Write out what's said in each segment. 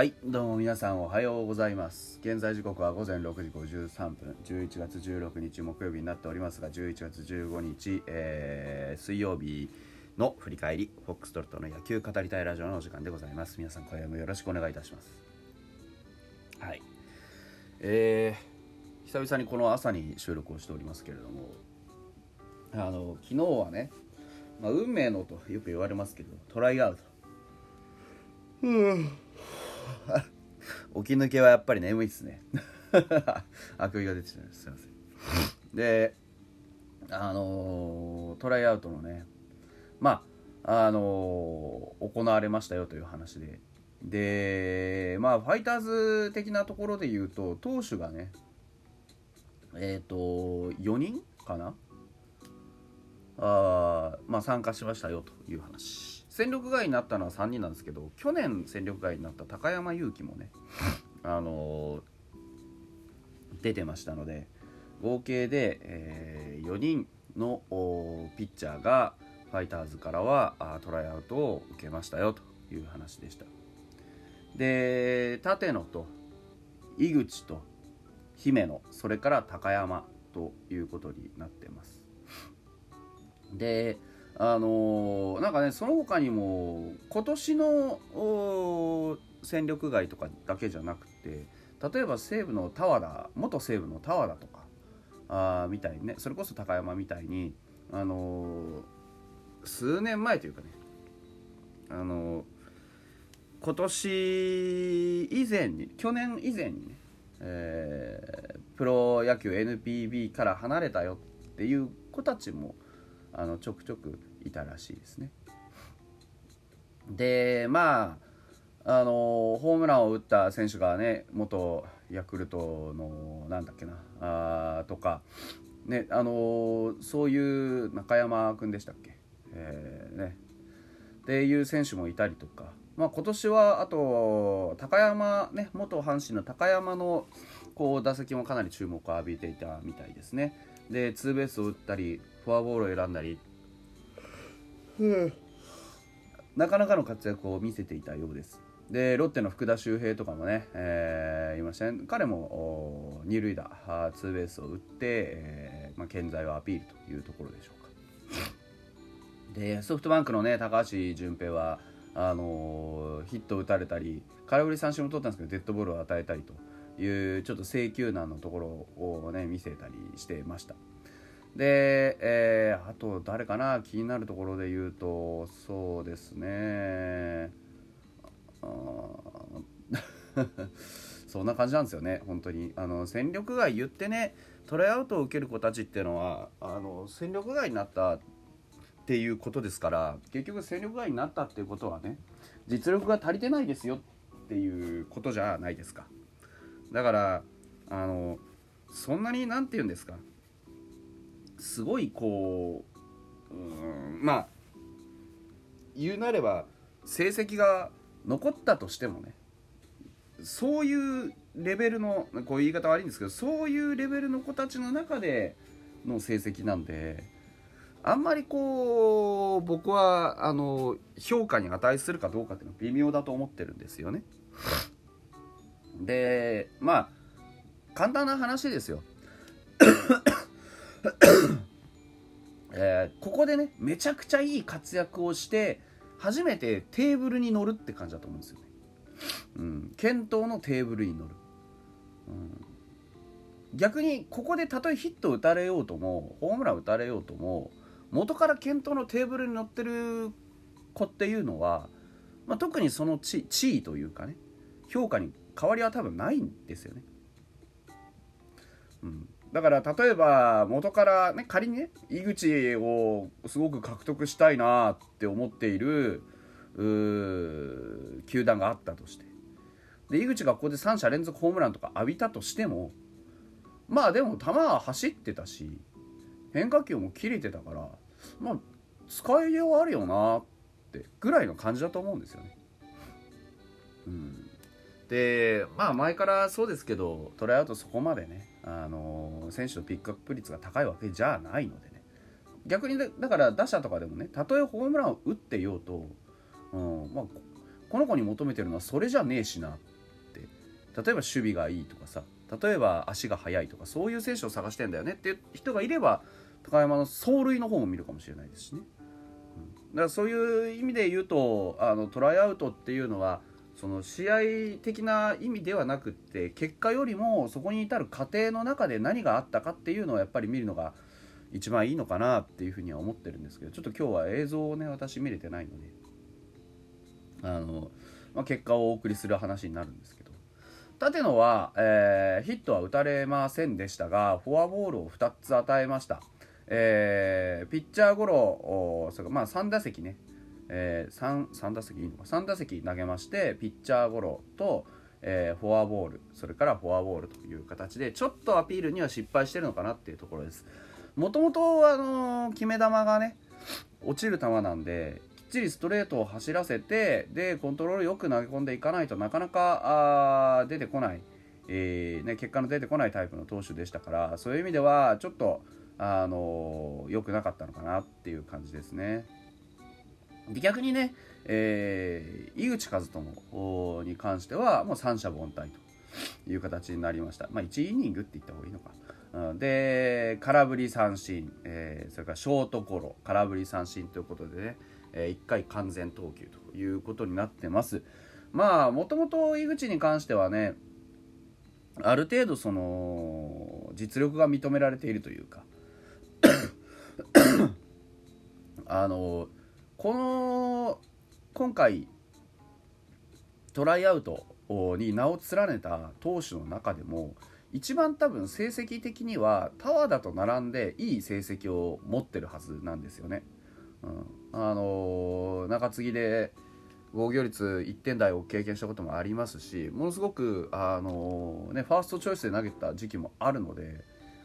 はいどうも皆さんおはようございます。現在時刻は午前6時53分。11月16日木曜日になっておりますが11月15日、えー水曜日の振り返りフォックストロットの野球語りたいラジオのお時間でございます。皆さん今夜もよろしくお願いいたします。はい。えー、久々にこの朝に収録をしておりますけれどもあの昨日はね、まあ、運命のとよく言われますけどトライアウト。起き抜けはやっぱり眠いっすね。あくびが出てしまいましたすいません。であのートライアウトのねまああのー行われましたよという話で。でまあファイターズ的なところで言うと投手がねえっ、と4人かな？あまあ参加しましたよという話。戦力外になったのは3人なんですけど去年戦力外になった高山勇輝もねあのー出てましたので合計で、え4人のピッチャーがファイターズからはあトライアウトを受けましたよという話でした。で立野と井口と姫野それから高山ということになってます。であのーなんかねその他にも今年の戦力外とかだけじゃなくて例えば西武の田和田元西武の田和田とかあみたいにねそれこそ高山みたいにあのー数年前というかねあのー今年以前に去年以前にね、えープロ野球 NPB から離れたよっていう子たちもあのちょくちょくいたらしいですね。でまああのホームランを打った選手がね元ヤクルトのなんだっけなあーとか、ねあのそういう中山君でしたっけ、えーね、っていう選手もいたりとか、まあ、今年はあと高山、ね、元阪神の高山のこう打席もかなり注目を浴びていたみたいですね。でツーベースを打ったりフォアボールを選んだり、なかなかの活躍を見せていたようです。でロッテの福田周平とかもね、えーいましたね彼も二塁打ツーベースを打って、えーまあ、健在をアピールというところでしょうか。でソフトバンクのね高橋純平はあのーヒットを打たれたり空振り三振を取ったんですけどデッドボールを与えたりというちょっと制球難のところをね見せたりしてましたで、えーあと誰かな？気になるところで言うとそうですね。あ そんな感じなんですよね。本当に。あの戦力外言ってねトライアウトを受ける子たちっていうのはあの戦力外になったっていうことですから結局戦力外になったっていうことはね実力が足りてないですよっていうことじゃないですか。だからあのそんなに何て言うんですか？すごいこううんまあ言うなれば成績が残ったとしてもねそういうレベルのこういう言い方悪いんですけどそういうレベルの子たちの中での成績なんであんまりこう僕はあの評価に値するかどうかっていうのは微妙だと思ってるんですよね。でまあ簡単な話ですよ。えーここでねめちゃくちゃいい活躍をして初めてテーブルに乗るって感じだと思うんですよね。うん、検討のテーブルに乗る。うん逆にここでたとえヒット打たれようともホームラン打たれようとも元から検討のテーブルに乗ってる子っていうのは、まあ、特にその地地位というかね評価に変わりは多分ないんですよね。うん、だから例えば元からね仮にね井口をすごく獲得したいなって思っている球団があったとしてで井口がここで3者連続ホームランとか浴びたとしてもまあでも球は走ってたし変化球も切れてたからまあ使いようあるよなってぐらいの感じだと思うんですよね。うん、でまあ前からそうですけどトライアウトそこまでね、あの選手のピックアップ率が高いわけじゃないのでね。逆にだだから打者とかでもねたとえホームランを打ってようと、うんまあ、この子に求めてるのはそれじゃねえしなって。例えば守備がいいとかさ例えば足が速いとかそういう選手を探してんだよねっていう人がいれば高山の走塁の方も見るかもしれないですしね、うん、だからそういう意味で言うとあのトライアウトっていうのはその試合的な意味ではなくって結果よりもそこに至る過程の中で何があったかっていうのをやっぱり見るのが一番いいのかなっていうふうには思ってるんですけどちょっと今日は映像をね私見れてないので。あの、まあ、結果をお送りする話になるんですけど。立野は、えー、ヒットは打たれませんでしたがフォアボールを2つ与えました、えー、ピッチャーゴロそれまあ3打席ねえー、3, 3打席いいのか3打席投げましてピッチャーゴロと、えー、フォアボールそれからフォアボールという形でちょっとアピールには失敗してるのかなっていうところですもともとあの決め球がね落ちる球なんできっちりストレートを走らせてでコントロールよく投げ込んでいかないとなかなかあ出てこない、えーね、結果の出てこないタイプの投手でしたからそういう意味ではちょっとあの良くなかったのかなっていう感じですね。で逆にね、えー、井口和友に関してはもう三者凡退という形になりました、まあ、1イニングって言った方がいいのか。で空振り三振、えー、それからショートゴロ空振り三振ということでね、えー、1回完全投球ということになってます。まあもともと井口に関してはねある程度その実力が認められているというか あのこの今回トライアウトに名を連ねた投手の中でも一番多分成績的にはタワーだと並んでいい成績を持ってるはずなんですよね。うん、あの中継ぎで防御率1点台を経験したこともありますしものすごく、あのね、ファーストチョイスで投げた時期もあるので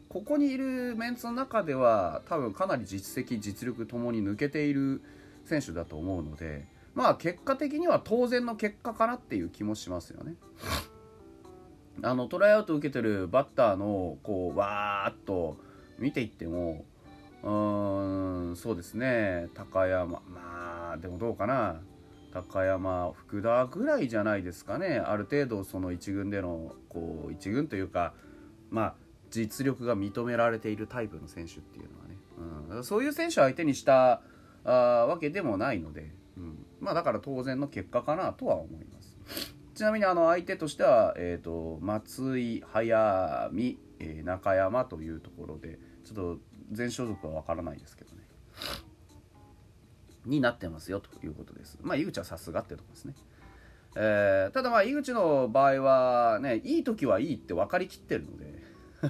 ここにいるメンツの中では多分かなり実績実力ともに抜けている選手だと思うのでまあ結果的には当然の結果かなっていう気もしますよね。あのトライアウト受けてるバッターのこうわーっと見ていってもうーんそうですね。高山まあでもどうかな。高山福田ぐらいじゃないですかね。ある程度その1軍でのこう1軍というかまあ実力が認められているタイプの選手っていうのはね、うん、そういう選手を相手にしたあわけでもないので、うん、まあだから当然の結果かなとは思います。ちなみにあの相手としては、えーと、松井早見、えー、中山というところでちょっと全所属は分からないですけどね。になってますよということです。まあ井口はさすがってとこですね。えー、ただまあ井口の場合はねいい時はいいって分かりきってるので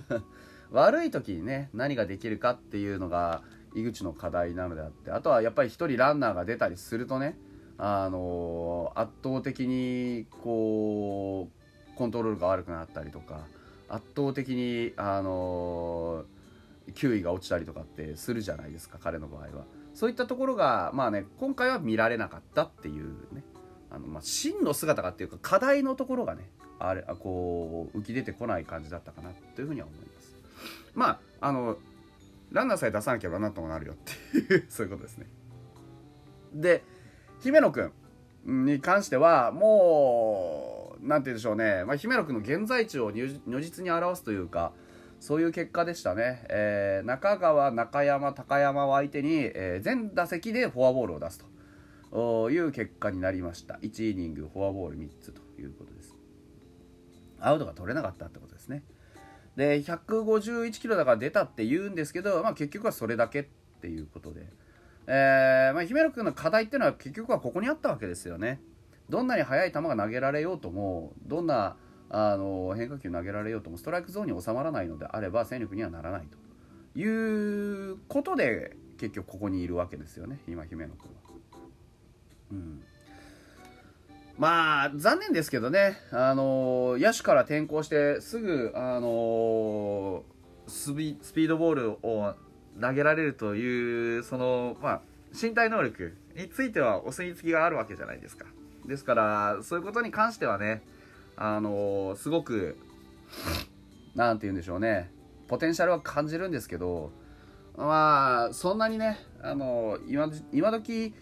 悪い時にね何ができるかっていうのが井口の課題なのであってあとはやっぱり1人ランナーが出たりするとねあの圧倒的にこうコントロールが悪くなったりとか圧倒的にあの球威が落ちたりとかってするじゃないですか彼の場合は。そういったところがまあね今回は見られなかったっていうね。あのまあ真の姿がっていうか課題のところがねあれこう浮き出てこない感じだったかなというふうには思います。まああのランナーさえ出さなければなんともなるよっていう そういうことですね。で姫野くんに関してはもう何て言うんでしょうね、まあ、姫野くんの現在地を如実に表すというかそういう結果でしたね、えー、中川、中山、高山を相手に、えー、全打席でフォアボールを出すと。いう結果になりました。1イニングフォアボール3つということです。アウトが取れなかったってことですね。で151キロだから出たって言うんですけど、まあ、結局はそれだけっていうことで、えーまあ、姫野君の課題っていうのは結局はここにあったわけですよねどんなに速い球が投げられようともどんなあの変化球投げられようともストライクゾーンに収まらないのであれば戦力にはならないということで結局ここにいるわけですよね今姫野君は。まあ残念ですけどね、あの野手から転向してすぐ、あのスピードボールを投げられるというその、まあ、身体能力についてはお墨付きがあるわけじゃないですか。ですからそういうことに関してはね、あのすごく何て言うんでしょうねポテンシャルは感じるんですけどまあそんなにね、あの今今時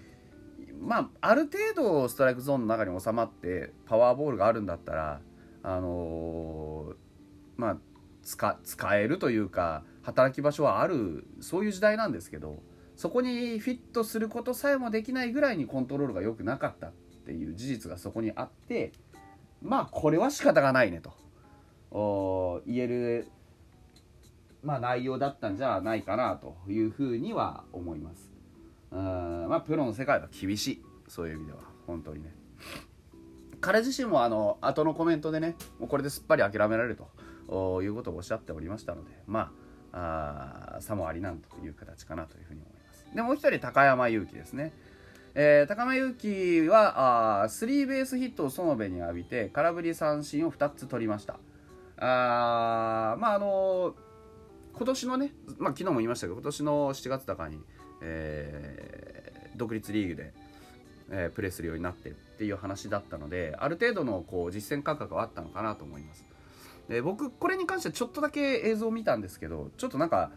まあある程度ストライクゾーンの中に収まってパワーボールがあるんだったらあのーまあ使使えるというか働き場所はあるそういう時代なんですけどそこにフィットすることさえもできないぐらいにコントロールが良くなかったっていう事実がそこにあってまあこれは仕方がないねと言える、まあ、内容だったんじゃないかなというふうには思います。うん。まあプロの世界は厳しい。そういう意味では。本当にね。彼自身もあの後のコメントでねもうこれですっぱり諦められると。いうことをおっしゃっておりましたのでまああさもありなんという形かなというふうに思います。でもう一人高山祐希ですね。えー、高山祐希はあスリーベースヒットを園部に浴びて空振り三振を2つ取りました。あまああのー、今年のね、まあ、昨日も言いましたけど今年の7月高に、えー、独立リーグで、えー、プレーするようになってっていう話だったのである程度のこう実践感覚はあったのかなと思います。で僕これに関してはちょっとだけ映像を見たんですけどちょっとなんか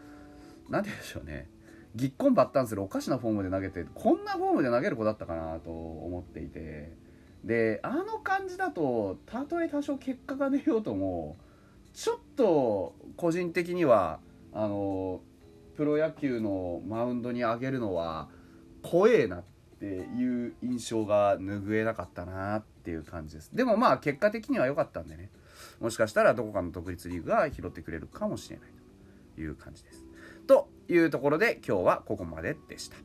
何て言うんでしょうね。ぎっこんばったんするおかしなフォームで投げてこんなフォームで投げる子だったかなと思っていて。であの感じだとたとえ多少結果が出ようともちょっと個人的にはあのプロ野球のマウンドに上げるのは怖えなっていう印象が拭えなかったなっていう感じです。でもまあ結果的には良かったんでね。もしかしたらどこかの独立リーグが拾ってくれるかもしれないという感じです。というところで今日はここまででした。